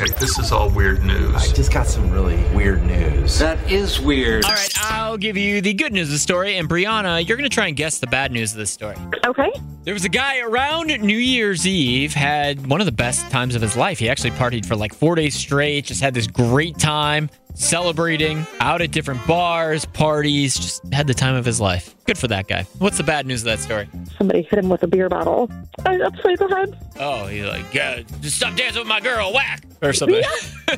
Okay, this is all weird news. I just got some really weird news. That is weird. All right, I'll give you the good news of the story, and Brianna, you're going to try and guess the bad news of this story. Okay. There was a guy around New Year's Eve had one of the best times of his life. He actually partied for like four days straight, just had this great time celebrating out at different bars, parties, just had the time of his life. Good for that guy. What's the bad news of that story? Somebody hit him with a beer bottle. I upside the head. Oh, he's like, yeah, just stop dancing with my girl, whack, or something.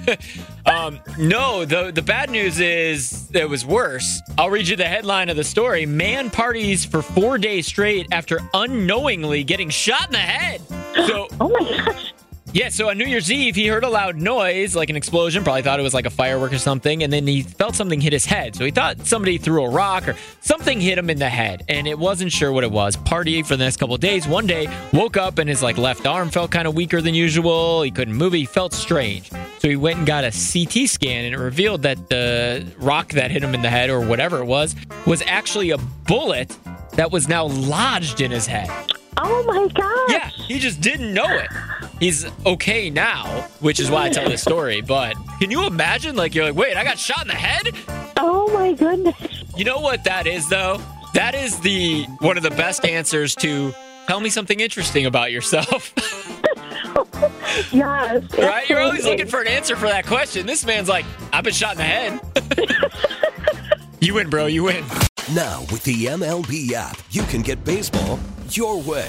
um, no, the the bad news is it was worse. I'll read you the headline of the story: Man parties for four days straight after unknowingly getting shot in the head. So, Oh my gosh. Yeah, so on New Year's Eve, he heard a loud noise, like an explosion. Probably thought it was like a firework or something. And then he felt something hit his head. So he thought somebody threw a rock or something hit him in the head. And it wasn't sure what it was. Partying for the next couple of days. One day, woke up and his like left arm felt kind of weaker than usual. He couldn't move. He felt strange. So he went and got a CT scan, and it revealed that the rock that hit him in the head or whatever it was was actually a bullet that was now lodged in his head. Oh my gosh. Yeah, he just didn't know it. He's okay now, which is why I tell this story. But can you imagine? Like, you're like, wait, I got shot in the head? Oh my goodness. You know what that is, though? That is the one of the best answers to tell me something interesting about yourself. Yes. right? You're always looking for an answer for that question. This man's like, I've been shot in the head. you win, bro. You win. Now, with the MLB app, you can get baseball your way.